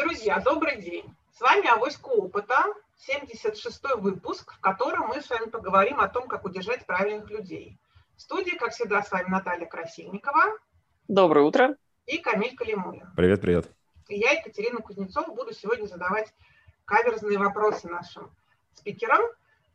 Друзья, добрый день. С вами Авоська опыта, 76-й выпуск, в котором мы с вами поговорим о том, как удержать правильных людей. В студии, как всегда, с вами Наталья Красильникова. Доброе утро. И Камиль Калимулин. Привет, привет. И я, Екатерина Кузнецова, буду сегодня задавать каверзные вопросы нашим спикерам.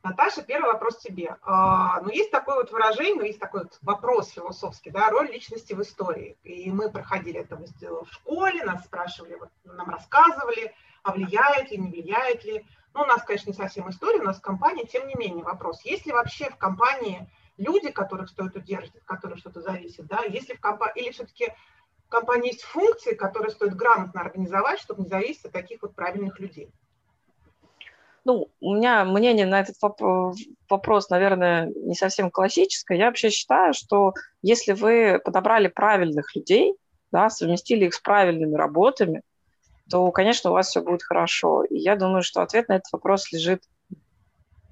Наташа, первый вопрос тебе. А, ну, есть такое вот выражение, ну, есть такой вот вопрос философский, да, роль личности в истории. И мы проходили это в школе, нас спрашивали, вот, нам рассказывали, а влияет ли, не влияет ли. Ну, у нас, конечно, не совсем история, у нас компания, тем не менее, вопрос. Есть ли вообще в компании люди, которых стоит удерживать, от которых что-то зависит, да, если в компании, или все-таки в компании есть функции, которые стоит грамотно организовать, чтобы не зависеть от таких вот правильных людей? Ну, у меня мнение на этот вопрос, наверное, не совсем классическое. Я вообще считаю, что если вы подобрали правильных людей, да, совместили их с правильными работами, то, конечно, у вас все будет хорошо. И я думаю, что ответ на этот вопрос лежит,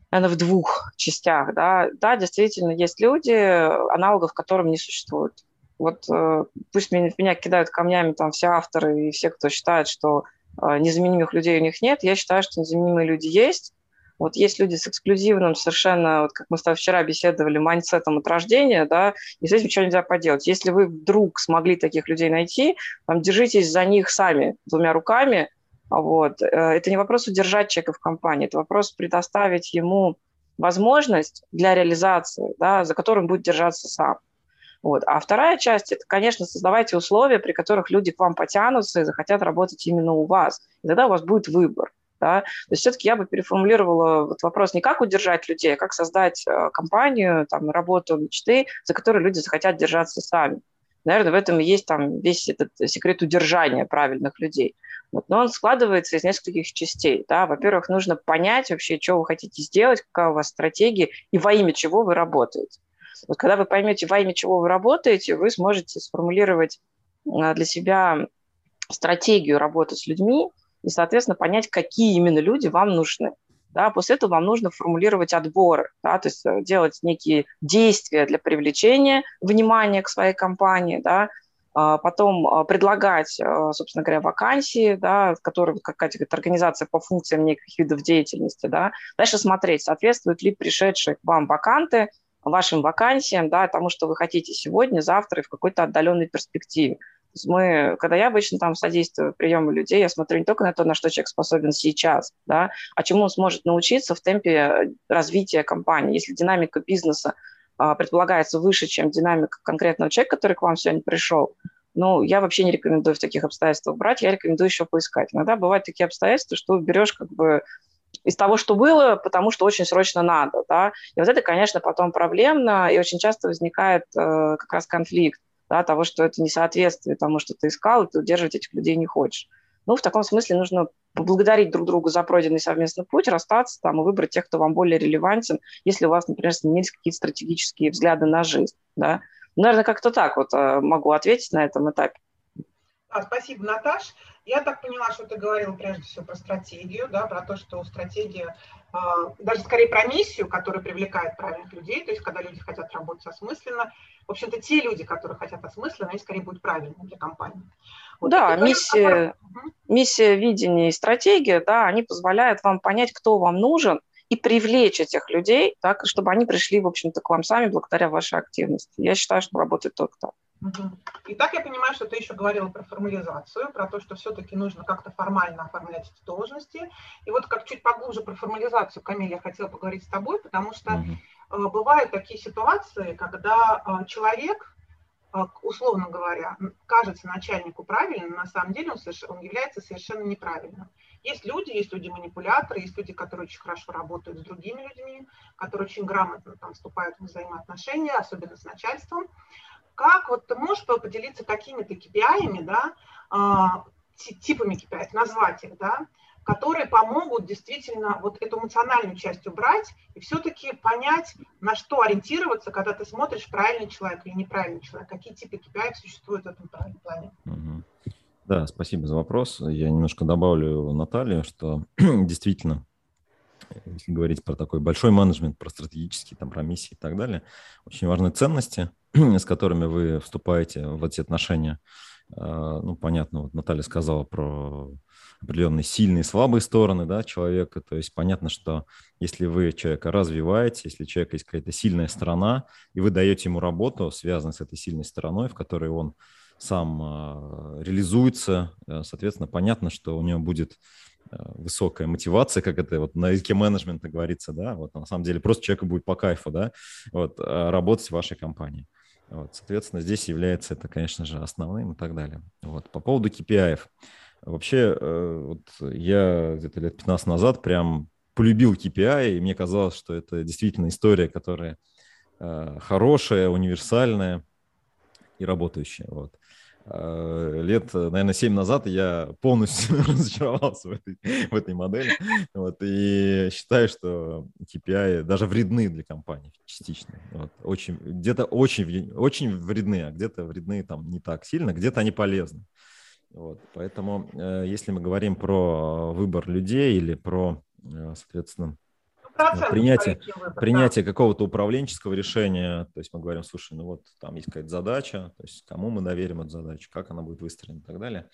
наверное, в двух частях. Да, да действительно, есть люди, аналогов которым не существует. Вот э, пусть меня, меня кидают камнями там все авторы и все, кто считает, что незаменимых людей у них нет. Я считаю, что незаменимые люди есть. Вот есть люди с эксклюзивным совершенно, вот как мы с тобой вчера беседовали, mindset ом от рождения, да, и с этим ничего нельзя поделать. Если вы вдруг смогли таких людей найти, там, держитесь за них сами двумя руками. Вот. Э, это не вопрос удержать человека в компании, это вопрос предоставить ему возможность для реализации, да, за которым будет держаться сам. Вот. А вторая часть – это, конечно, создавайте условия, при которых люди к вам потянутся и захотят работать именно у вас. И тогда у вас будет выбор. Да? То есть все-таки я бы переформулировала вот вопрос не как удержать людей, а как создать э, компанию, там, работу мечты, за которой люди захотят держаться сами. Наверное, в этом и есть там весь этот секрет удержания правильных людей. Вот. Но он складывается из нескольких частей. Да? Во-первых, нужно понять вообще, что вы хотите сделать, какая у вас стратегия и во имя чего вы работаете. Вот когда вы поймете, во имя чего вы работаете, вы сможете сформулировать а, для себя стратегию работы с людьми и, соответственно, понять, какие именно люди вам нужны. Да, после этого вам нужно формулировать отборы, да, то есть э, делать некие действия для привлечения внимания к своей компании, да, а, потом а, предлагать, собственно говоря, вакансии, да, которые какая-то организация по функциям неких видов деятельности, да, дальше смотреть, соответствуют ли пришедшие к вам ваканты вашим вакансиям, да, тому, что вы хотите сегодня, завтра и в какой-то отдаленной перспективе. То есть мы, когда я обычно там содействую приему людей, я смотрю не только на то, на что человек способен сейчас, да, а чему он сможет научиться в темпе развития компании. Если динамика бизнеса а, предполагается выше, чем динамика конкретного человека, который к вам сегодня пришел, ну, я вообще не рекомендую в таких обстоятельствах брать, я рекомендую еще поискать. Иногда бывают такие обстоятельства, что берешь как бы из того, что было, потому что очень срочно надо, да, и вот это, конечно, потом проблемно, и очень часто возникает э, как раз конфликт, да, того, что это не соответствует тому, что ты искал, и ты удерживать этих людей не хочешь. Ну, в таком смысле нужно поблагодарить друг друга за пройденный совместный путь, расстаться там и выбрать тех, кто вам более релевантен, если у вас, например, сменились какие-то стратегические взгляды на жизнь, да. Наверное, как-то так вот э, могу ответить на этом этапе. А, спасибо, Наташ. Я так поняла, что ты говорила прежде всего про стратегию, да, про то, что стратегия, а, даже скорее про миссию, которая привлекает правильных людей, то есть когда люди хотят работать осмысленно. В общем-то, те люди, которые хотят осмысленно, они скорее будут правильными для компании. Вот, да, миссия, миссия, видение и стратегия, да, они позволяют вам понять, кто вам нужен, и привлечь этих людей, так, чтобы они пришли, в общем-то, к вам сами благодаря вашей активности. Я считаю, что работает только так. И так я понимаю, что ты еще говорила про формализацию, про то, что все-таки нужно как-то формально оформлять эти должности. И вот как чуть поглубже про формализацию, Камиль, я хотела поговорить с тобой, потому что mm-hmm. бывают такие ситуации, когда э, человек, э, условно говоря, кажется начальнику правильным, на самом деле он, он является совершенно неправильным. Есть люди, есть люди-манипуляторы, есть люди, которые очень хорошо работают с другими людьми, которые очень грамотно там, вступают в взаимоотношения, особенно с начальством как вот ты можешь поделиться какими-то KPI, да, а, типами KPI, назвать их, да, которые помогут действительно вот эту эмоциональную часть убрать и все-таки понять, на что ориентироваться, когда ты смотришь, правильный человек или неправильный человек, какие типы KPI существуют в этом плане. Да, спасибо за вопрос. Я немножко добавлю Наталье, что действительно если говорить про такой большой менеджмент, про стратегические, там, про миссии и так далее, очень важны ценности, с которыми вы вступаете в эти отношения. ну, понятно, вот Наталья сказала про определенные сильные и слабые стороны да, человека. То есть понятно, что если вы человека развиваете, если у человека есть какая-то сильная сторона, и вы даете ему работу, связанную с этой сильной стороной, в которой он сам э, реализуется, э, соответственно, понятно, что у него будет э, высокая мотивация, как это вот на языке менеджмента говорится, да, вот на самом деле просто человеку будет по кайфу, да, вот, работать в вашей компании. Вот, соответственно, здесь является это, конечно же, основным и так далее. Вот, по поводу KPI. Вообще, вот я где-то лет 15 назад прям полюбил KPI, и мне казалось, что это действительно история, которая хорошая, универсальная и работающая. Вот. Э, лет, наверное, 7 назад я полностью разочаровался в этой, в этой модели. Вот, и считаю, что KPI даже вредны для компании частично. Вот, очень, где-то очень, очень вредны, а где-то вредны там не так сильно, где-то они полезны. Вот, поэтому, э, если мы говорим про выбор людей или про, э, соответственно, принятие, выбор, принятие да. какого-то управленческого решения, то есть мы говорим, слушай, ну вот там есть какая-то задача, то есть кому мы доверим эту задачу, как она будет выстроена и так далее.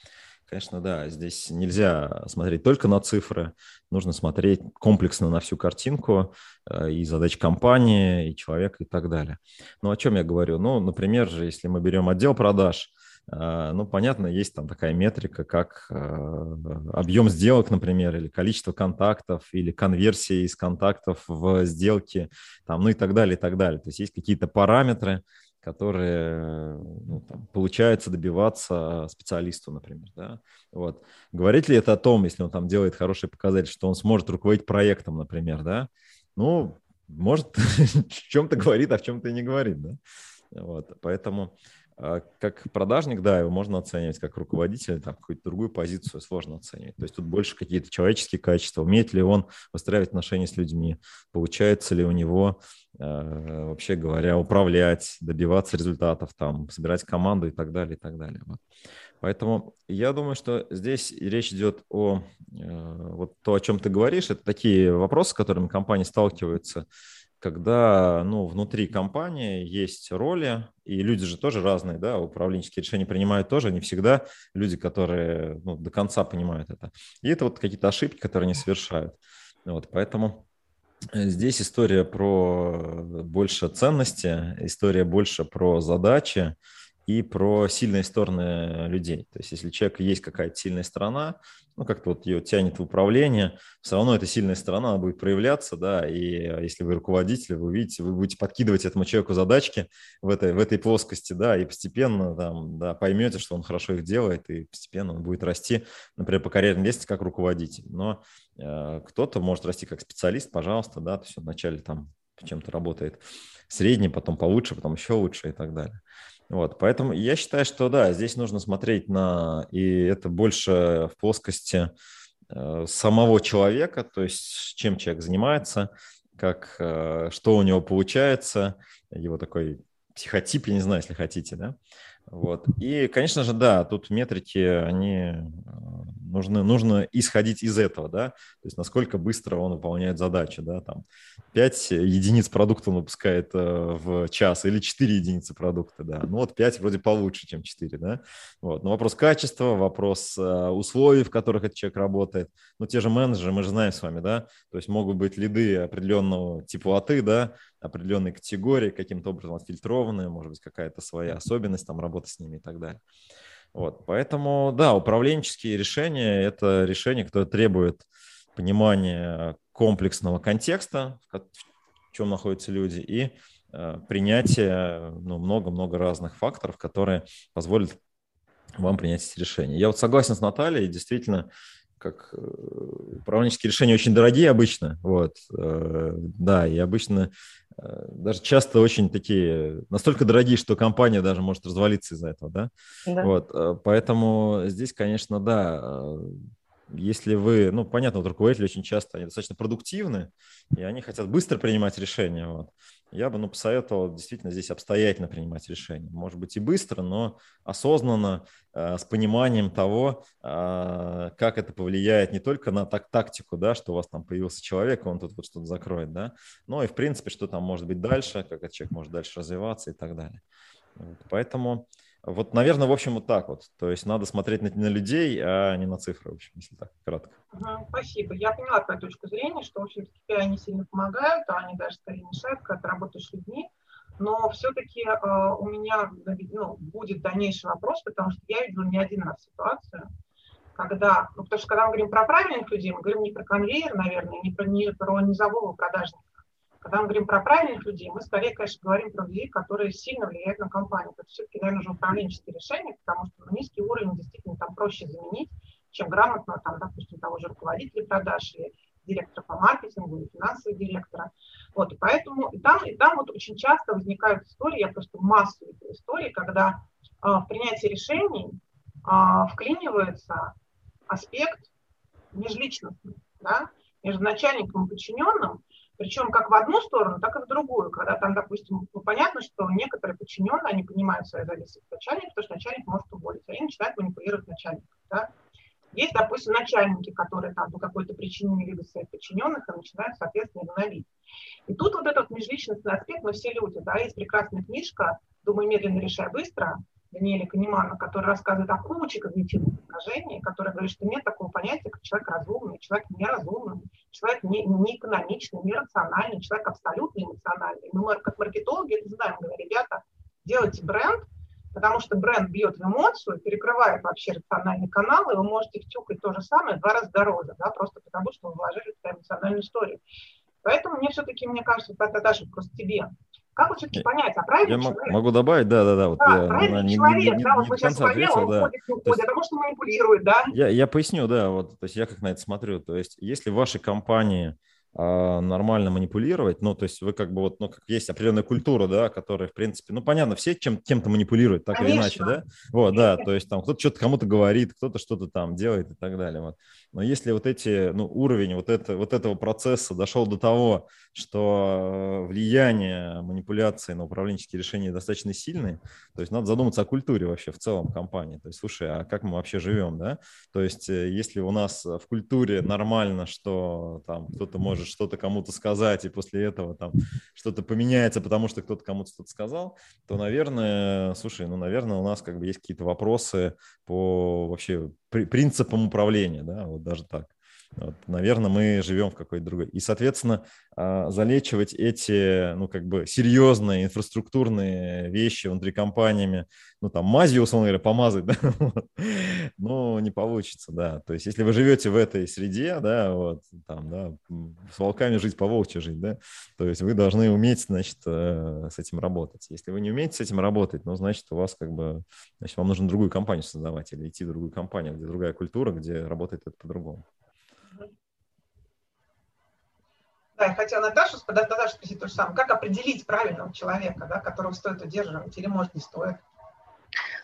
Конечно, да, здесь нельзя смотреть только на цифры, нужно смотреть комплексно на всю картинку э, и задач компании, и человека и так далее. Ну, о чем я говорю? Ну, например, же, если мы берем отдел продаж, ну, понятно, есть там такая метрика, как а, объем сделок, например, или количество контактов, или конверсия из контактов в сделки, там, ну и так далее, и так далее. То есть есть какие-то параметры, которые ну, там, получается добиваться специалисту, например. Да? Вот. Говорит ли это о том, если он там делает хороший показатель, что он сможет руководить проектом, например, да? Ну, может, в чем-то говорит, а в чем-то и не говорит, да? Вот, поэтому а как продажник, да, его можно оценивать, как руководитель, там какую-то другую позицию сложно оценивать. То есть тут больше какие-то человеческие качества, умеет ли он выстраивать отношения с людьми, получается ли у него, э, вообще говоря, управлять, добиваться результатов, там, собирать команду и так далее, и так далее. Поэтому я думаю, что здесь речь идет о э, вот то, о чем ты говоришь, это такие вопросы, с которыми компании сталкиваются, когда ну, внутри компании есть роли, и люди же тоже разные, да, управленческие решения принимают тоже, не всегда люди, которые ну, до конца понимают это. И это вот какие-то ошибки, которые они совершают. Вот, поэтому э, здесь история про больше ценности, история больше про задачи, и про сильные стороны людей. То есть если у человека есть какая-то сильная сторона, ну, как-то вот ее тянет в управление, все равно эта сильная сторона она будет проявляться, да, и а, если вы руководитель, вы видите, вы будете подкидывать этому человеку задачки в этой, в этой плоскости, да, и постепенно там, да, поймете, что он хорошо их делает, и постепенно он будет расти, например, по карьерной лестнице как руководитель. Но э, кто-то может расти как специалист, пожалуйста, да, то есть он вначале там чем-то работает средний, потом получше, потом еще лучше и так далее. Вот, поэтому я считаю, что да, здесь нужно смотреть на, и это больше в плоскости э, самого человека, то есть чем человек занимается, как, э, что у него получается, его такой психотип, я не знаю, если хотите, да. Вот. И, конечно же, да, тут метрики, они э, нужны, нужно исходить из этого, да, то есть насколько быстро он выполняет задачи, да, там. 5 единиц продукта он выпускает э, в час или 4 единицы продукта, да, ну вот 5 вроде получше, чем 4, да, вот, но вопрос качества, вопрос э, условий, в которых этот человек работает, ну те же менеджеры, мы же знаем с вами, да, то есть могут быть лиды определенного теплоты, да, определенной категории, каким-то образом отфильтрованные, может быть, какая-то своя особенность там работы с ними и так далее. Вот, поэтому, да, управленческие решения – это решения, которые требуют понимания комплексного контекста, в чем находятся люди, и э, принятия ну, много-много разных факторов, которые позволят вам принять эти решения. Я вот согласен с Натальей, действительно, как э, управленческие решения очень дорогие обычно, вот, э, да, и обычно э, даже часто очень такие, настолько дорогие, что компания даже может развалиться из-за этого, да, да. вот, поэтому здесь, конечно, да, если вы, ну, понятно, вот руководители очень часто, они достаточно продуктивны, и они хотят быстро принимать решения, вот. Я бы, ну, посоветовал действительно здесь обстоятельно принимать решения. Может быть и быстро, но осознанно, э, с пониманием того, э, как это повлияет не только на так тактику, да, что у вас там появился человек, он тут вот что-то закроет, да, но и, в принципе, что там может быть дальше, как этот человек может дальше развиваться и так далее. Вот. Поэтому Вот, наверное, в общем, вот так вот. То есть надо смотреть на, на людей, а не на цифры, в общем, если так, кратко. Угу, спасибо. Я поняла твою точку зрения, что, в общем, KPI они сильно помогают, а они даже скорее мешают, когда ты работаешь с людьми. Но все-таки э, у меня ну, будет дальнейший вопрос, потому что я видела не один раз ситуацию, когда, ну, потому что когда мы говорим про правильных людей, мы говорим не про конвейер, наверное, не про, не про низового продажника. Когда мы говорим про правильных людей, мы скорее, конечно, говорим про людей, которые сильно влияют на компанию. Это все-таки, наверное, уже управленческие решения, потому что низкий уровень действительно там проще заменить, чем грамотно, там, допустим, того же руководителя продаж или директора по маркетингу или финансового директора. Вот, и поэтому и там, и там вот очень часто возникают истории, я просто массу истории, когда э, в принятии решений э, вклинивается аспект межличностный, да, между начальником и подчиненным, причем как в одну сторону, так и в другую, когда там, допустим, ну, понятно, что некоторые подчиненные, они понимают свои зависимости от начальника, потому что начальник может уволить, они начинают манипулировать начальником. Да? Есть, допустим, начальники, которые там по какой-то причине не любят своих подчиненных и начинают, соответственно, гнобить. И тут вот этот межличностный аспект, мы все люди, да, есть прекрасная книжка «Думай медленно, решай быстро», Даниэля Канемана, который рассказывает о куче когнитивных искажений, который говорит, что нет такого понятия, как человек разумный, человек неразумный, человек не, не экономичный, не рациональный, человек абсолютно эмоциональный. Мы как маркетологи это знаем, говорим, ребята, делайте бренд, потому что бренд бьет в эмоцию, перекрывает вообще рациональный канал, и вы можете втюкать то же самое два раза дороже, да, просто потому что вы вложили в эмоциональную историю. Поэтому мне все-таки, мне кажется, даже просто тебе. Как вот все-таки понять, а правильный я человек? могу добавить, да, да, да. Вот да, я, правильный не, человек, не, да, вот мы сейчас поняли, он да. уходит, не уходит, есть, потому что манипулирует, да? Я, я поясню, да, вот, то есть я как на это смотрю, то есть если в вашей компании а, нормально манипулировать, ну, то есть вы как бы вот, ну, как есть определенная культура, да, которая, в принципе, ну, понятно, все чем, кем-то манипулируют, так Конечно. или иначе, да, вот, да, то есть там кто-то что-то кому-то говорит, кто-то что-то там делает и так далее, вот. Но если вот эти, ну, уровень вот, это, вот этого процесса дошел до того, что влияние манипуляции на управленческие решения достаточно сильные, то есть надо задуматься о культуре вообще в целом компании, то есть, слушай, а как мы вообще живем, да, то есть э, если у нас в культуре нормально, что там кто-то может что-то кому-то сказать, и после этого там что-то поменяется, потому что кто-то кому-то что-то сказал, то, наверное, слушай, ну, наверное, у нас как бы есть какие-то вопросы по вообще принципам управления, да, вот даже так. Вот, наверное, мы живем в какой-то другой. И, соответственно, а, залечивать эти, ну, как бы серьезные инфраструктурные вещи внутри компаниями, ну, там, мазью, условно говоря, помазать, да, ну, не получится, да. То есть, если вы живете в этой среде, да, вот, там, да, с волками жить, по волчьи жить, да, то есть вы должны уметь, значит, э, с этим работать. Если вы не умеете с этим работать, ну, значит, у вас как бы, значит, вам нужно другую компанию создавать или идти в другую компанию, где другая культура, где работает это по-другому. Да, я хотела Наташу, Наташу спросить то же самое. Как определить правильного человека, да, которого стоит удерживать или, может, не стоит?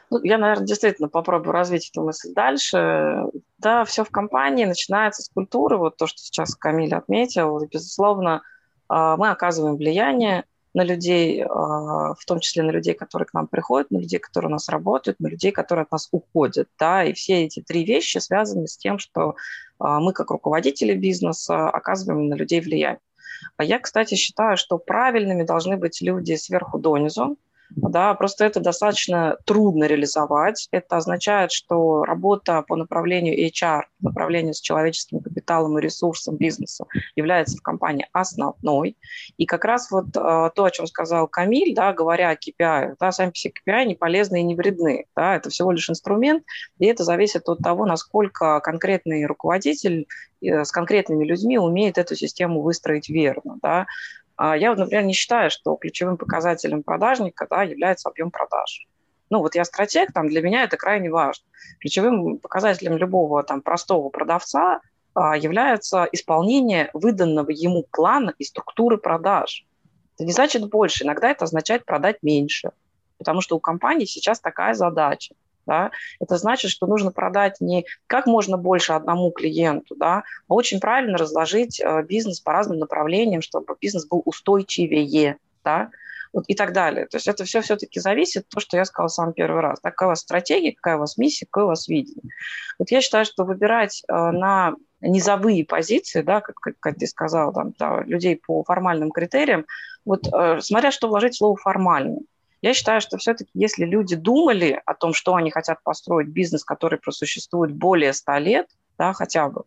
Ну, я, наверное, действительно попробую развить эту мысль дальше. Да, все в компании начинается с культуры, вот то, что сейчас Камиль отметил. И, безусловно, а, мы оказываем влияние на людей, а, в том числе на людей, которые к нам приходят, на людей, которые у нас работают, на людей, которые от нас уходят. Да? И все эти три вещи связаны с тем, что а, мы, как руководители бизнеса, оказываем на людей влияние. А я, кстати, считаю, что правильными должны быть люди сверху донизу, да, просто это достаточно трудно реализовать. Это означает, что работа по направлению HR, направлению с человеческим капиталом и ресурсом бизнеса является в компании основной. И как раз вот э, то, о чем сказал Камиль, да, говоря о KPI, да, сами все KPI не полезны и не вредны. Да, это всего лишь инструмент, и это зависит от того, насколько конкретный руководитель э, с конкретными людьми умеет эту систему выстроить верно. Да. А я, например, не считаю, что ключевым показателем продажника да, является объем продаж. Ну, вот я стратег, там, для меня это крайне важно. Ключевым показателем любого там, простого продавца а, является исполнение выданного ему плана и структуры продаж. Это не значит больше, иногда это означает продать меньше, потому что у компании сейчас такая задача да, это значит, что нужно продать не как можно больше одному клиенту, да, а очень правильно разложить э, бизнес по разным направлениям, чтобы бизнес был устойчивее, да, вот и так далее. То есть это все все-таки зависит, то, что я сказала сам первый раз. Да, какая у вас стратегия, какая у вас миссия, какое у вас видение. Вот я считаю, что выбирать э, на низовые позиции, да, как, как, как ты сказал, там, да, людей по формальным критериям, вот э, смотря что вложить слово «формальный». Я считаю, что все-таки если люди думали о том, что они хотят построить бизнес, который просуществует более 100 лет, да, хотя бы,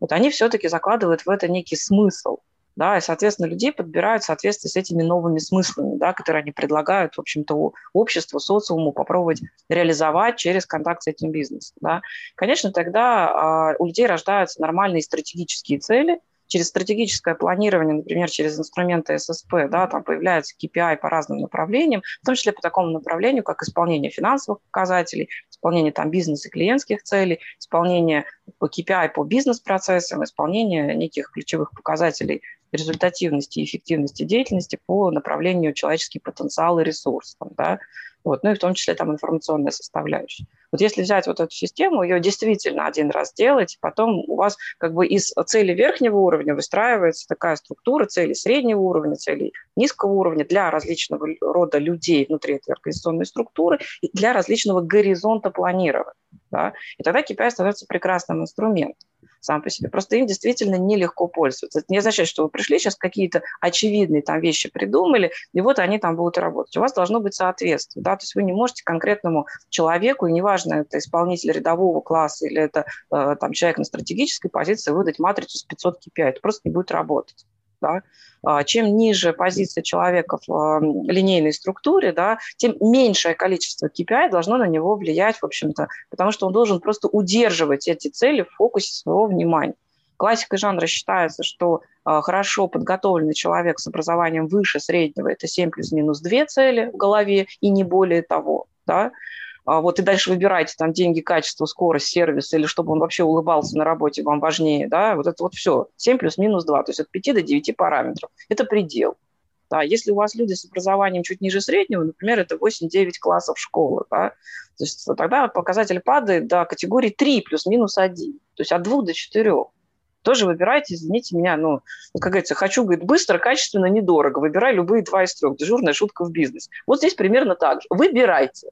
вот они все-таки закладывают в это некий смысл – да, и, соответственно, людей подбирают в соответствии с этими новыми смыслами, да, которые они предлагают, в общем-то, обществу, социуму попробовать реализовать через контакт с этим бизнесом, да. Конечно, тогда а, у людей рождаются нормальные стратегические цели – через стратегическое планирование, например, через инструменты ССП, да, там появляется KPI по разным направлениям, в том числе по такому направлению, как исполнение финансовых показателей, исполнение там бизнес и клиентских целей, исполнение по KPI по бизнес-процессам, исполнение неких ключевых показателей результативности и эффективности деятельности по направлению человеческий потенциал и ресурс. Там, да, вот, ну и в том числе там информационная составляющая. Вот если взять вот эту систему, ее действительно один раз делать, потом у вас как бы из цели верхнего уровня выстраивается такая структура целей среднего уровня, целей низкого уровня для различного рода людей внутри этой организационной структуры и для различного горизонта планирования. Да? И тогда KPI становится прекрасным инструментом сам по себе. Просто им действительно нелегко пользоваться. Это не означает, что вы пришли, сейчас какие-то очевидные там вещи придумали, и вот они там будут работать. У вас должно быть соответствие. Да? То есть вы не можете конкретному человеку, и неважно, это исполнитель рядового класса или это э, там, человек на стратегической позиции, выдать матрицу с 500 KPI. Это просто не будет работать да, а, чем ниже позиция человека в а, линейной структуре, да, тем меньшее количество KPI должно на него влиять, в общем-то, потому что он должен просто удерживать эти цели в фокусе своего внимания. Классикой жанра считается, что а, хорошо подготовленный человек с образованием выше среднего – это 7 плюс-минус 2 цели в голове и не более того. Да? А, вот и дальше выбирайте там деньги, качество, скорость, сервис, или чтобы он вообще улыбался на работе, вам важнее, да, вот это вот все, 7 плюс-минус 2, то есть от 5 до 9 параметров. Это предел. Да, если у вас люди с образованием чуть ниже среднего, например, это 8-9 классов школы, да, то есть тогда показатель падает до категории 3 плюс-минус 1, то есть от 2 до 4 тоже выбирайте, извините меня, ну, как говорится, хочу, говорит, быстро, качественно, недорого, выбирай любые два из трех, дежурная шутка в бизнес. Вот здесь примерно так же. Выбирайте.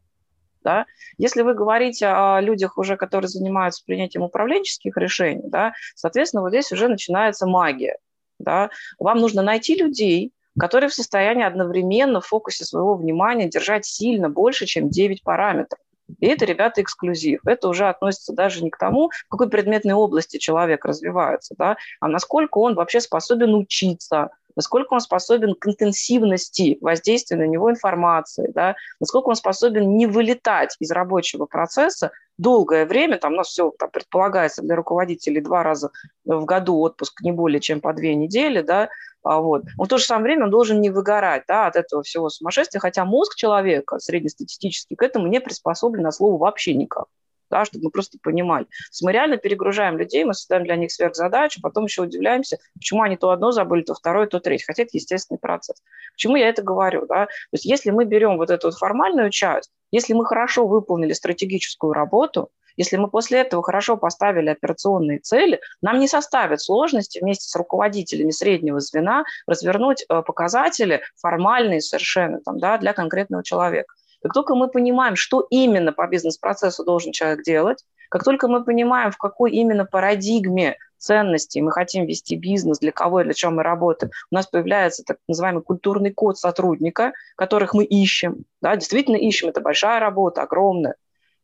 Да? Если вы говорите о людях уже, которые занимаются принятием управленческих решений, да, соответственно, вот здесь уже начинается магия. Да? Вам нужно найти людей, которые в состоянии одновременно в фокусе своего внимания держать сильно больше, чем 9 параметров. И это, ребята, эксклюзив. Это уже относится даже не к тому, в какой предметной области человек развивается, да, а насколько он вообще способен учиться, насколько он способен к интенсивности воздействия на него информации, да, насколько он способен не вылетать из рабочего процесса долгое время, там у нас все там, предполагается для руководителей два раза в году отпуск не более чем по две недели, да, а вот. Он в то же самое время должен не выгорать да, от этого всего сумасшествия, хотя мозг человека среднестатистический к этому не приспособлен на слово вообще никак да, чтобы мы просто понимали. То есть мы реально перегружаем людей, мы создаем для них сверхзадачу, потом еще удивляемся, почему они то одно забыли, то второе, то третье. Хотя это естественный процесс. Почему я это говорю? Да? То есть если мы берем вот эту вот формальную часть, если мы хорошо выполнили стратегическую работу, если мы после этого хорошо поставили операционные цели, нам не составит сложности вместе с руководителями среднего звена развернуть э, показатели формальные совершенно там, да, для конкретного человека. Как только мы понимаем, что именно по бизнес-процессу должен человек делать, как только мы понимаем, в какой именно парадигме ценностей мы хотим вести бизнес, для кого и для чего мы работаем, у нас появляется так называемый культурный код сотрудника, которых мы ищем. Да, действительно ищем, это большая работа, огромная.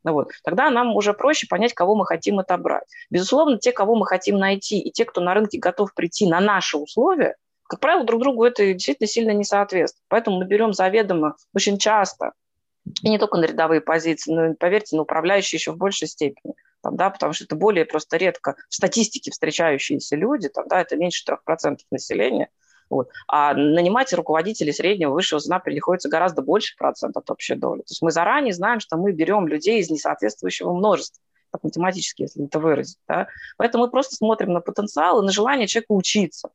Ну вот. Тогда нам уже проще понять, кого мы хотим отобрать. Безусловно, те, кого мы хотим найти, и те, кто на рынке готов прийти на наши условия, как правило, друг другу это действительно сильно не соответствует. Поэтому мы берем заведомо очень часто и не только на рядовые позиции, но, поверьте, на управляющие еще в большей степени. Там, да, потому что это более просто редко в статистике встречающиеся люди, там, да, это меньше 3% населения. Вот. А нанимать руководителей среднего, высшего звена приходится гораздо больше процентов от общей доли. То есть мы заранее знаем, что мы берем людей из несоответствующего множества так математически, если это выразить. Да? Поэтому мы просто смотрим на потенциал и на желание человека учиться.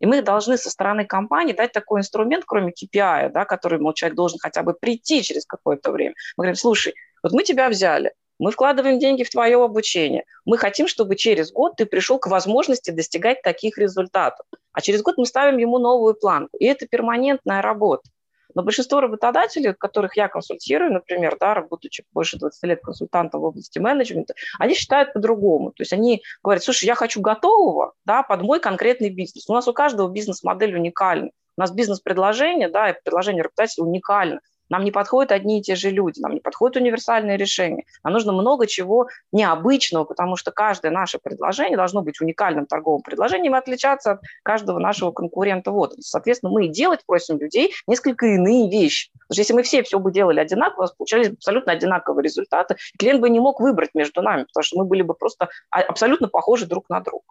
И мы должны со стороны компании дать такой инструмент, кроме KPI, да, который мол, человек должен хотя бы прийти через какое-то время. Мы говорим, слушай, вот мы тебя взяли, мы вкладываем деньги в твое обучение. Мы хотим, чтобы через год ты пришел к возможности достигать таких результатов. А через год мы ставим ему новую планку. И это перманентная работа. Но большинство работодателей, которых я консультирую, например, да, будучи больше 20 лет консультантом в области менеджмента, они считают по-другому. То есть они говорят, слушай, я хочу готового да, под мой конкретный бизнес. У нас у каждого бизнес-модель уникальна. У нас бизнес-предложение, да, и предложение работодателя уникально. Нам не подходят одни и те же люди, нам не подходят универсальные решения. Нам нужно много чего необычного, потому что каждое наше предложение должно быть уникальным торговым предложением и отличаться от каждого нашего конкурента в отрасли. Соответственно, мы и делать просим людей несколько иные вещи. Потому что если мы все все бы делали одинаково, у нас получались абсолютно одинаковые результаты, клиент бы не мог выбрать между нами, потому что мы были бы просто а, абсолютно похожи друг на друга.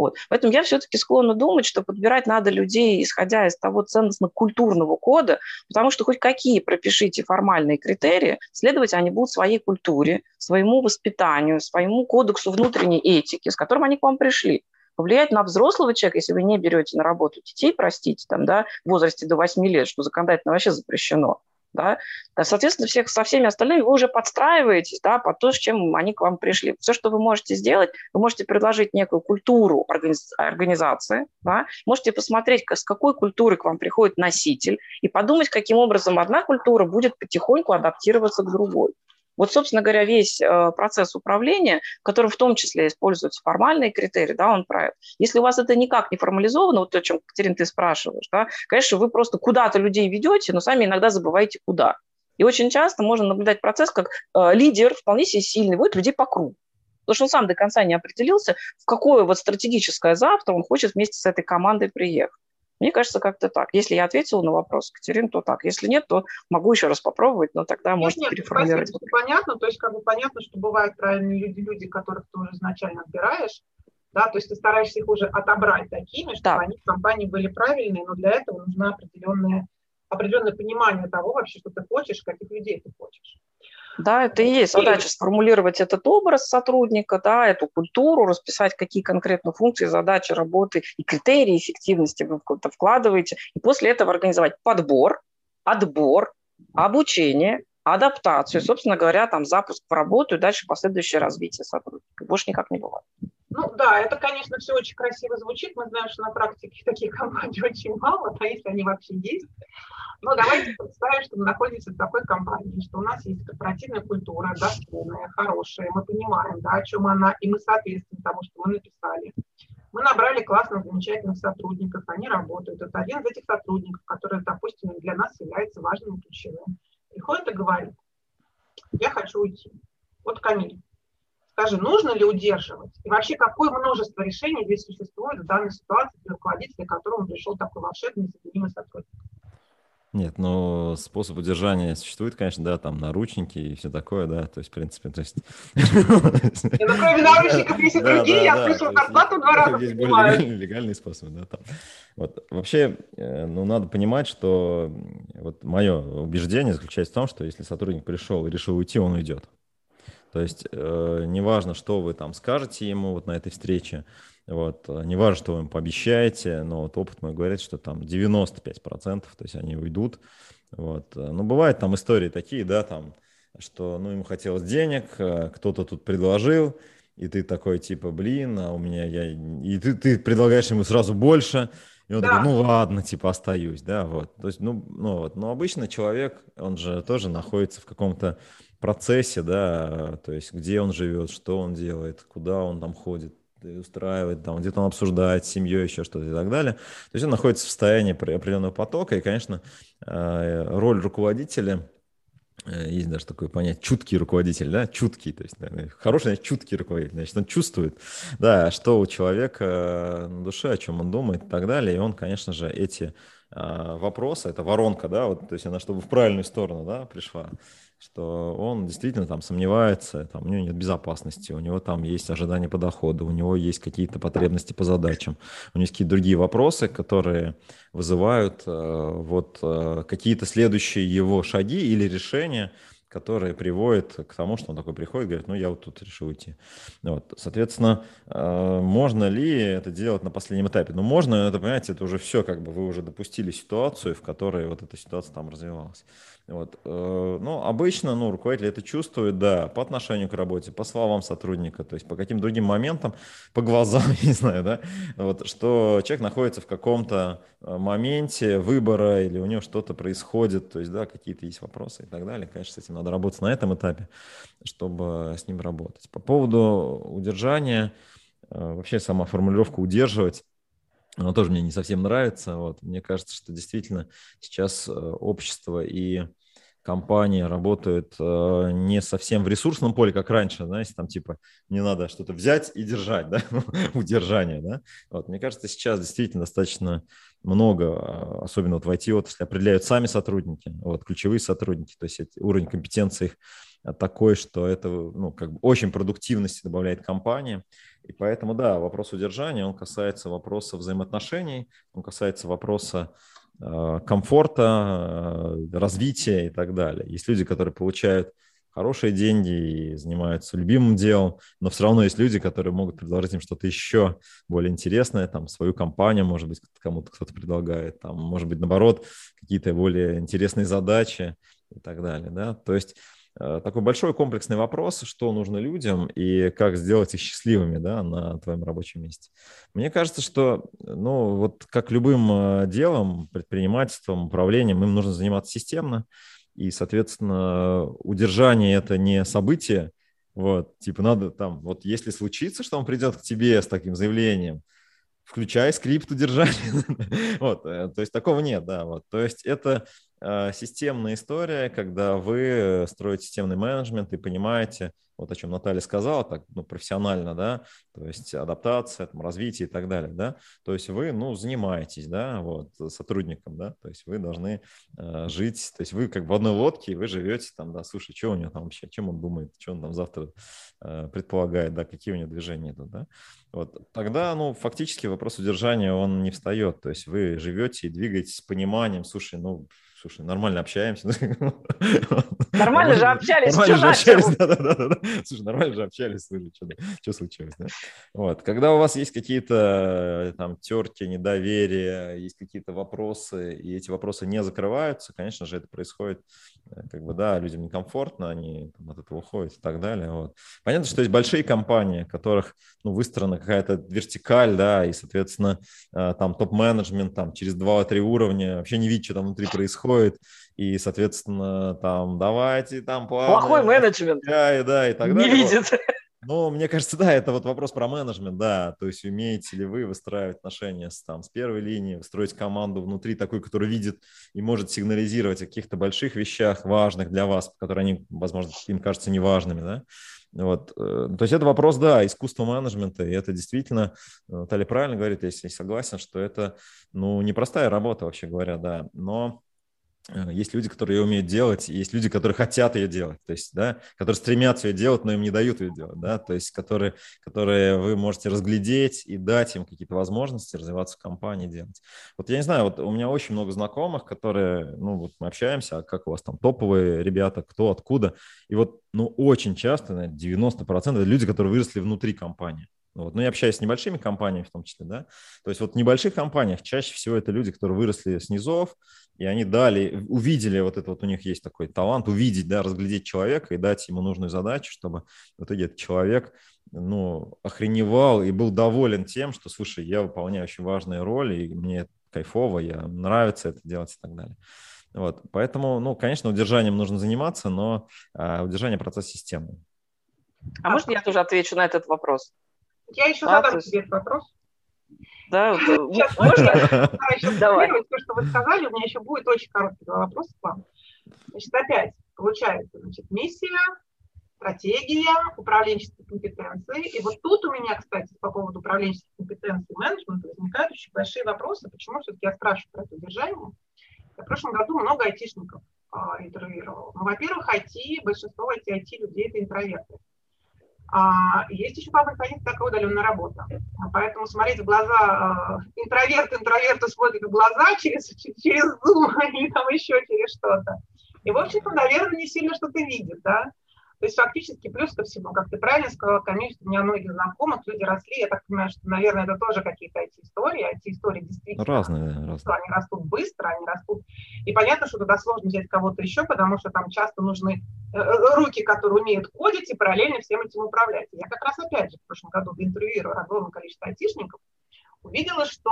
Вот. Поэтому я все-таки склонна думать, что подбирать надо людей, исходя из того ценностно-культурного кода, потому что хоть какие пропишите формальные критерии, следовать они будут своей культуре, своему воспитанию, своему кодексу внутренней этики, с которым они к вам пришли повлиять на взрослого человека, если вы не берете на работу детей, простите, там, да, в возрасте до 8 лет, что законодательно вообще запрещено, да, соответственно, всех, со всеми остальными вы уже подстраиваетесь да, под то, с чем они к вам пришли. Все, что вы можете сделать, вы можете предложить некую культуру организации, да, можете посмотреть, с какой культуры к вам приходит носитель, и подумать, каким образом одна культура будет потихоньку адаптироваться к другой. Вот, собственно говоря, весь э, процесс управления, в котором в том числе используются формальные критерии, да, он это. Если у вас это никак не формализовано, вот то, о чем, Катерина, ты спрашиваешь, да, конечно, вы просто куда-то людей ведете, но сами иногда забываете куда. И очень часто можно наблюдать процесс, как э, лидер вполне себе сильный, водит людей по кругу. Потому что он сам до конца не определился, в какое вот стратегическое завтра он хочет вместе с этой командой приехать. Мне кажется, как-то так. Если я ответила на вопрос, Катерин, то так. Если нет, то могу еще раз попробовать, но тогда нет, можно нет, переформулировать. Спасибо, понятно. То есть как бы понятно, что бывают правильные люди, люди, которых ты уже изначально отбираешь, да, то есть ты стараешься их уже отобрать такими, чтобы да. они в компании были правильные, но для этого нужно определенное, определенное понимание того вообще, что ты хочешь, каких людей ты хочешь. Да, это и есть задача сформулировать этот образ сотрудника, да, эту культуру, расписать, какие конкретно функции, задачи работы и критерии эффективности вы вкладываете, и после этого организовать подбор, отбор, обучение, адаптацию, собственно говоря, там запуск в работу и дальше последующее развитие сотрудника. Больше никак не бывает. Ну да, это, конечно, все очень красиво звучит. Мы знаем, что на практике таких компаний очень мало, а если они вообще есть. Но давайте представим, что мы находимся в такой компании, что у нас есть корпоративная культура, достойная, хорошая, мы понимаем, да, о чем она, и мы соответствуем тому, что мы написали. Мы набрали классных, замечательных сотрудников, они работают. Это один из этих сотрудников, который, допустим, для нас является важным и ключевым. Приходит и говорит, я хочу уйти. Вот Камиль, Скажи, нужно ли удерживать? И вообще, какое множество решений здесь существует в данной ситуации для руководителя, которому пришел такой волшебный, незаменимый сотрудник? Нет, ну, способ удержания существует, конечно, да, там наручники и все такое, да, то есть, в принципе, то есть... Ну, кроме наручников есть и другие, я слышал, зарплату два раза Есть более легальные способы, да, там. Вот, вообще, э, ну, надо понимать, что вот мое убеждение заключается в том, что если сотрудник пришел и решил уйти, он уйдет. То есть э, неважно, что вы там скажете ему вот на этой встрече, вот, э, неважно, что вы им пообещаете, но вот опыт мой говорит, что там 95%, то есть они уйдут. Вот. Э, ну, бывают там истории такие, да, там, что, ну, ему хотелось денег, э, кто-то тут предложил, и ты такой, типа, блин, а у меня я... И ты, ты предлагаешь ему сразу больше, и он да. такой, ну ладно, типа остаюсь, да, вот. То есть, ну, ну вот, но обычно человек, он же тоже находится в каком-то процессе, да, то есть где он живет, что он делает, куда он там ходит, устраивает, там, где-то он обсуждает с семьей, еще что-то и так далее. То есть он находится в состоянии определенного потока, и, конечно, э, роль руководителя, э, есть даже такое понятие, чуткий руководитель, да, чуткий, то есть хороший, значит, чуткий руководитель, значит, он чувствует, да, что у человека на душе, о чем он думает и так далее, и он, конечно же, эти э, вопросы, это воронка, да, вот, то есть она чтобы в правильную сторону, да, пришла, что он действительно там сомневается, там, у него нет безопасности, у него там есть ожидания по доходу, у него есть какие-то потребности по задачам, у него есть какие-то другие вопросы, которые вызывают э, вот э, какие-то следующие его шаги или решения, которые приводят к тому, что он такой приходит, говорит, ну, я вот тут решил уйти. Вот. Соответственно, э, можно ли это делать на последнем этапе? Ну, можно, это, понимаете, это уже все, как бы вы уже допустили ситуацию, в которой вот эта ситуация там развивалась. Вот. Э, ну, обычно ну, руководитель это чувствует, да, по отношению к работе, по словам сотрудника, то есть по каким другим моментам, по глазам, не знаю, да, вот, что человек находится в каком-то э, моменте выбора или у него что-то происходит, то есть, да, какие-то есть вопросы и так далее. Конечно, с этим надо работать на этом этапе, чтобы с ним работать. По поводу удержания, э, вообще сама формулировка «удерживать», она тоже мне не совсем нравится. Вот. Мне кажется, что действительно сейчас общество и компания работает э, не совсем в ресурсном поле, как раньше, знаете, там типа не надо что-то взять и держать, да, удержание, да. Вот, мне кажется, сейчас действительно достаточно много, а, особенно вот в IT-отрасли, определяют сами сотрудники, вот, ключевые сотрудники, то есть уровень компетенции их такой, что это ну, как бы очень продуктивности добавляет компания. И поэтому, да, вопрос удержания, он касается вопроса взаимоотношений, он касается вопроса комфорта, э, развития и так далее. Есть люди, которые получают хорошие деньги и занимаются любимым делом, но все равно есть люди, которые могут предложить им что-то еще более интересное, там, свою компанию, может быть, кому-то кто-то предлагает, там, может быть, наоборот, какие-то более интересные задачи и так далее, да, то есть Э, такой большой комплексный вопрос, что нужно людям и как сделать их счастливыми да, на твоем рабочем месте. Мне кажется, что, ну, вот как любым э, делом, предпринимательством, управлением, им нужно заниматься системно, и, соответственно, удержание – это не событие, вот, типа надо там, вот если случится, что он придет к тебе с таким заявлением, включай скрипт удержания. вот, э, то есть такого нет, да, вот. То есть это э, системная история, когда вы строите системный менеджмент и понимаете, вот о чем Наталья сказала, так ну, профессионально, да, то есть адаптация, там, развитие и так далее, да, то есть вы, ну, занимаетесь, да, вот, сотрудником, да, то есть вы должны э, жить, то есть вы как в одной лодке, вы живете там, да, слушай, что у него там вообще, чем он думает, что он там завтра э, предполагает, да, какие у него движения идут, да, вот, тогда, ну, фактически вопрос удержания, он не встает, то есть вы живете и двигаетесь с пониманием, слушай, ну, слушай, нормально общаемся. Нормально же общались, Нормально же общались, да, да, да, да. Слушай, нормально же общались, слушай, что, случилось, да? Вот, когда у вас есть какие-то там терки, недоверия, есть какие-то вопросы, и эти вопросы не закрываются, конечно же, это происходит, э, как бы, да, людям некомфортно, они там, от этого уходят и так далее, вот. Понятно, что есть большие компании, в которых, ну, выстроена какая-то вертикаль, да, и, соответственно, э, там топ-менеджмент, там, через 2-3 уровня вообще не видит, что там внутри происходит, и, соответственно, там, давайте там плавно. Плохой менеджмент. Да, и, да, и так далее. Не видит. Ну, мне кажется, да, это вот вопрос про менеджмент, да, то есть умеете ли вы выстраивать отношения с, там, с первой линии, строить команду внутри такой, который видит и может сигнализировать о каких-то больших вещах, важных для вас, которые они, возможно, им кажутся неважными, да, вот. Э, то есть это вопрос, да, искусства менеджмента, и это действительно, Наталья правильно говорит, я согласен, что это, ну, непростая работа, вообще говоря, да, но есть люди, которые ее умеют делать, и есть люди, которые хотят ее делать, то есть, да, которые стремятся ее делать, но им не дают ее делать, да, то есть, которые, которые вы можете разглядеть и дать им какие-то возможности развиваться в компании, делать. Вот я не знаю, вот у меня очень много знакомых, которые, ну, вот мы общаемся, а как у вас там топовые ребята, кто, откуда, и вот, ну, очень часто, наверное, 90% это люди, которые выросли внутри компании. Вот. Но я общаюсь с небольшими компаниями в том числе, да. То есть вот в небольших компаниях чаще всего это люди, которые выросли с низов, и они дали, увидели вот это вот у них есть такой талант, увидеть, да, разглядеть человека и дать ему нужную задачу, чтобы в итоге этот человек, ну, охреневал и был доволен тем, что, слушай, я выполняю очень важные роли, и мне кайфово, я нравится это делать и так далее. Вот, поэтому, ну, конечно, удержанием нужно заниматься, но а, удержание процесс системы. А можно я тоже отвечу на этот вопрос? Я еще а, задам тебе этот вопрос. Да, Сейчас, можно? Давай. То, что вы сказали, у меня еще будет очень короткий вопрос к вам. Значит, опять получается, значит, миссия, стратегия, управленческие компетенции. И вот тут у меня, кстати, по поводу управленческих компетенций менеджмента возникают очень большие вопросы. Почему все-таки я спрашиваю про это удержание? Я в прошлом году много айтишников а, интервьюировала. Ну, во-первых, IT, большинство IT-людей – это интроверты. А есть еще по механизм такая удаленная работа. Поэтому смотреть в глаза, э, интроверт интроверту смотрит в глаза через, через Zoom или там еще через что-то. И, в общем-то, наверное, не сильно что-то видит, да. То есть фактически плюс ко всему, как ты правильно сказала, конечно, у меня многие знакомых, люди росли, я так понимаю, что, наверное, это тоже какие-то IT-истории, IT-истории действительно. Разные, разные. Они растут быстро, они растут. И понятно, что туда сложно взять кого-то еще, потому что там часто нужны э, э, руки, которые умеют кодить и параллельно всем этим управлять. Я как раз опять же в прошлом году интервьюировала огромное количество айтишников, увидела, что